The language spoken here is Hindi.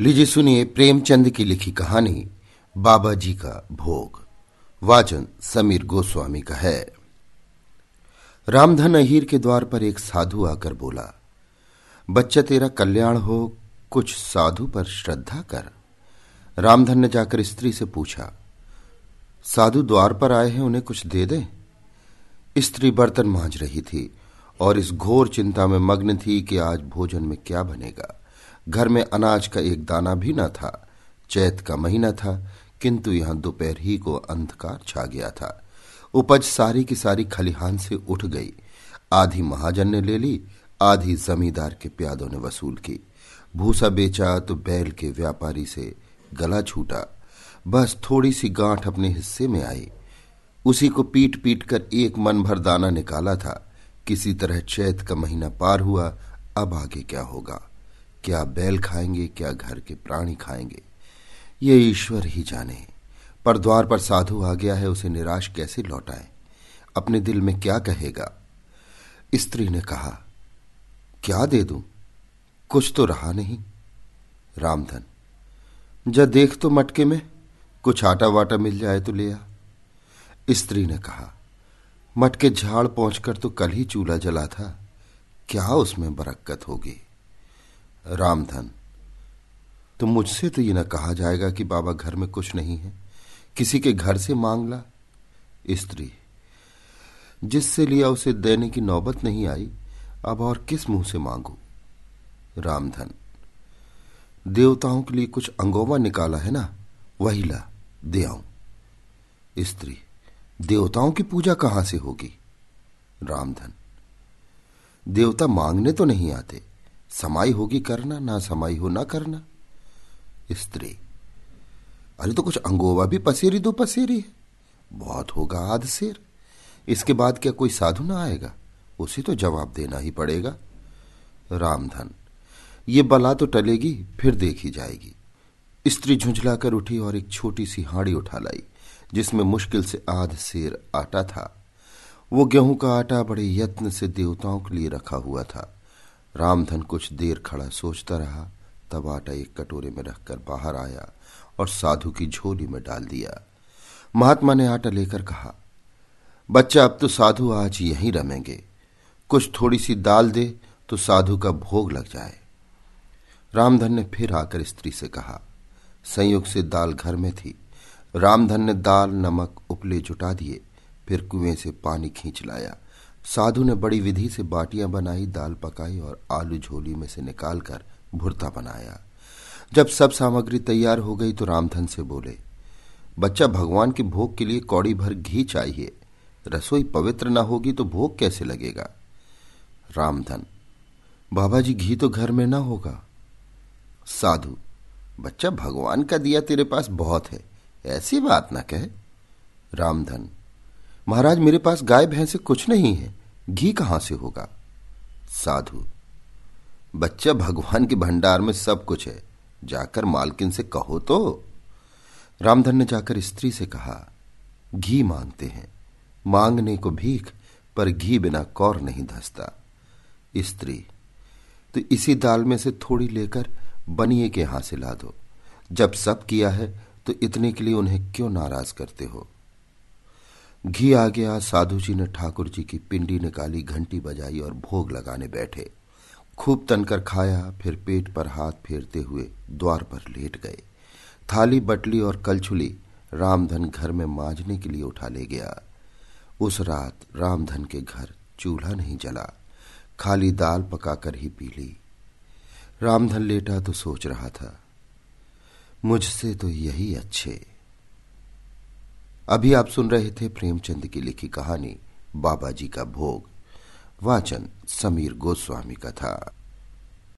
लीजिए सुनिए प्रेमचंद की लिखी कहानी, बाबा जी का भोग। वाचन समीर गोस्वामी का है। रामधन अहीर के द्वार पर एक साधु आकर बोला, बच्चा तेरा कल्याण हो, कुछ साधु पर श्रद्धा कर। रामधन ने जाकर स्त्री से पूछा, साधु द्वार पर आए हैं, उन्हें कुछ दे दे? स्त्री बर्तन मांझ रही थी और इस घोर चिंता में मग्न थी कि आज भोजन में क्या बनेगा। घर में अनाज का एक दाना भी न था। चैत का महीना था, किंतु यहाँ दोपहर ही को अंधकार छा गया था। उपज सारी की सारी खलिहान से उठ गई। आधी महाजन ने ले ली, आधी जमींदार के प्यादों ने वसूल की। भूसा बेचा तो बैल के व्यापारी से गला छूटा। बस थोड़ी सी गांठ अपने हिस्से में आई। उसी को पीट पीट कर एक मन भर दाना निकाला था। किसी तरह चैत का महीना पार हुआ, अब आगे क्या होगा? क्या बैल खाएँगे, क्या घर के प्राणी खाएँगे। ये ईश्वर ही जाने। पर द्वार पर साधु आ गया है, उसे निराश कैसे लौटाए? अपने दिल में क्या कहेगा? स्त्री ने कहा, क्या दे दूँ? कुछ तो रहा नहीं। रामधन जब देख तो मटके में, कुछ आटा वाटा मिल जाए तो ले आ। स्त्री ने कहा, मटके झाड़ पहुंचकर तो कल ही चूल्हा जला था। क्या उसमें बरक्कत होगी? रामधन तो मुझसे तो ये न कहा जाएगा कि बाबा घर में कुछ नहीं है। किसी के घर से मांग ला। स्त्री, जिससे लिया उसे देने की नौबत नहीं आई, अब और किस मुँह से मांगू? रामधन, देवताओं के लिए कुछ अंगोवा निकाला है ना? वही ला, दे आऊँ। स्त्री, देवताओं की पूजा कहाँ से होगी? रामधन, देवता मांगने तो नहीं आते। समाई होगी करना, ना समाई हो, ना करना। स्त्री, अरे तो कुछ अंगोवा भी पसेरी दो पसेरी है। बहुत होगा आध शेर इसके बाद क्या कोई साधु ना आएगा? उसे तो जवाब देना ही पड़ेगा। रामधन, ये बला तो टलेगी, फिर देखी जाएगी। स्त्री झुंझलाकर उठी और एक छोटी सी हाड़ी उठा लाई, जिसमें मुश्किल से आध शेर आटा था। वो गेहूँ का आटा बड़े यत्न से देवताओं के लिए रखा हुआ था। रामधन कुछ देर खड़ा सोचता रहा, तब आटा एक कटोरे में रखकर बाहर आया और साधु की झोली में डाल दिया। महात्मा ने आटा लेकर कहा, बच्चा, अब तो साधु आज यहीं रमेंगे। कुछ थोड़ी सी दाल दे तो साधु का भोग लग जाए। रामधन ने फिर आकर स्त्री से कहा, संयोग से दाल घर में थी। रामधन ने दाल, नमक, उपले जुटा दिए, फिर कुएँ से पानी खींच लाया। साधु ने बड़ी विधि से बाटियाँ बनाई, दाल पकाई और आलू झोली में से निकालकर भुरता बनाया। जब सब सामग्री तैयार हो गई तो रामधन से बोले, बच्चा, भगवान के भोग के लिए कौड़ी भर घी चाहिए। रसोई पवित्र न होगी तो भोग कैसे लगेगा? रामधन, बाबा जी, घी तो घर में ना होगा। साधु, बच्चा, भगवान का दिया तेरे पास बहुत है, ऐसी बात ना कहे। रामधन महाराज, मेरे पास गाय, भैंस कुछ नहीं है। घी कहाँ से होगा? साधु, बच्चा भगवान के भंडार में सब कुछ है। जाकर मालकिन से कहो तो। रामधन ने जाकर स्त्री से कहा, घी मांगते हैं। मांगने को भीख, पर घी बिना कौर नहीं धसता। स्त्री तो इसी दाल में से थोड़ी लेकर बनिए के यहाँ से ला दो। जब सब किया है तो इतने के लिए उन्हें क्यों नाराज़ करते हो? घी आ गया साधु जी ने ठाकुर जी की पिंडी निकाली, घंटी बजाई और भोग लगाने बैठे। खूब तनकर खाया, फिर पेट पर हाथ फेरते हुए द्वार पर लेट गए। थाली, बटली और कलछुली रामधन घर में मांझने के लिए उठा ले गया। उस रात रामधन के घर चूल्हा नहीं जला। खाली दाल पकाकर ही पी ली। रामधन लेटा तो सोच रहा था, मुझसे तो यही अच्छे। अभी आप सुन रहे थे प्रेमचंद की लिखी कहानी बाबा जी का भोग। वाचन समीर गोस्वामी का था।